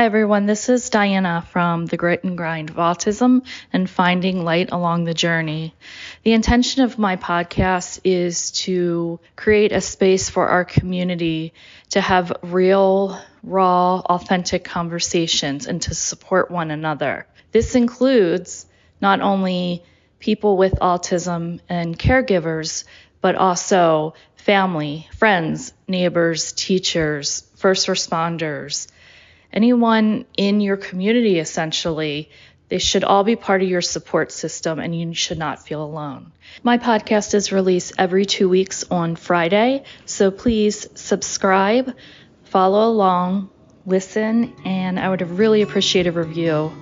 Hi, everyone. This is Diana from The Grit and Grind of Autism and Finding Light Along the Journey. The intention of my podcast is to create a space for our community to have real, raw, authentic conversations and to support one another. This includes not only people with autism and caregivers, but also family, friends, neighbors, teachers, first responders anyone in your community essentially. They should all be part of your support system and you should not feel alone. My podcast is released every two weeks on Friday, so please subscribe, follow along, listen, and I would really appreciate a review.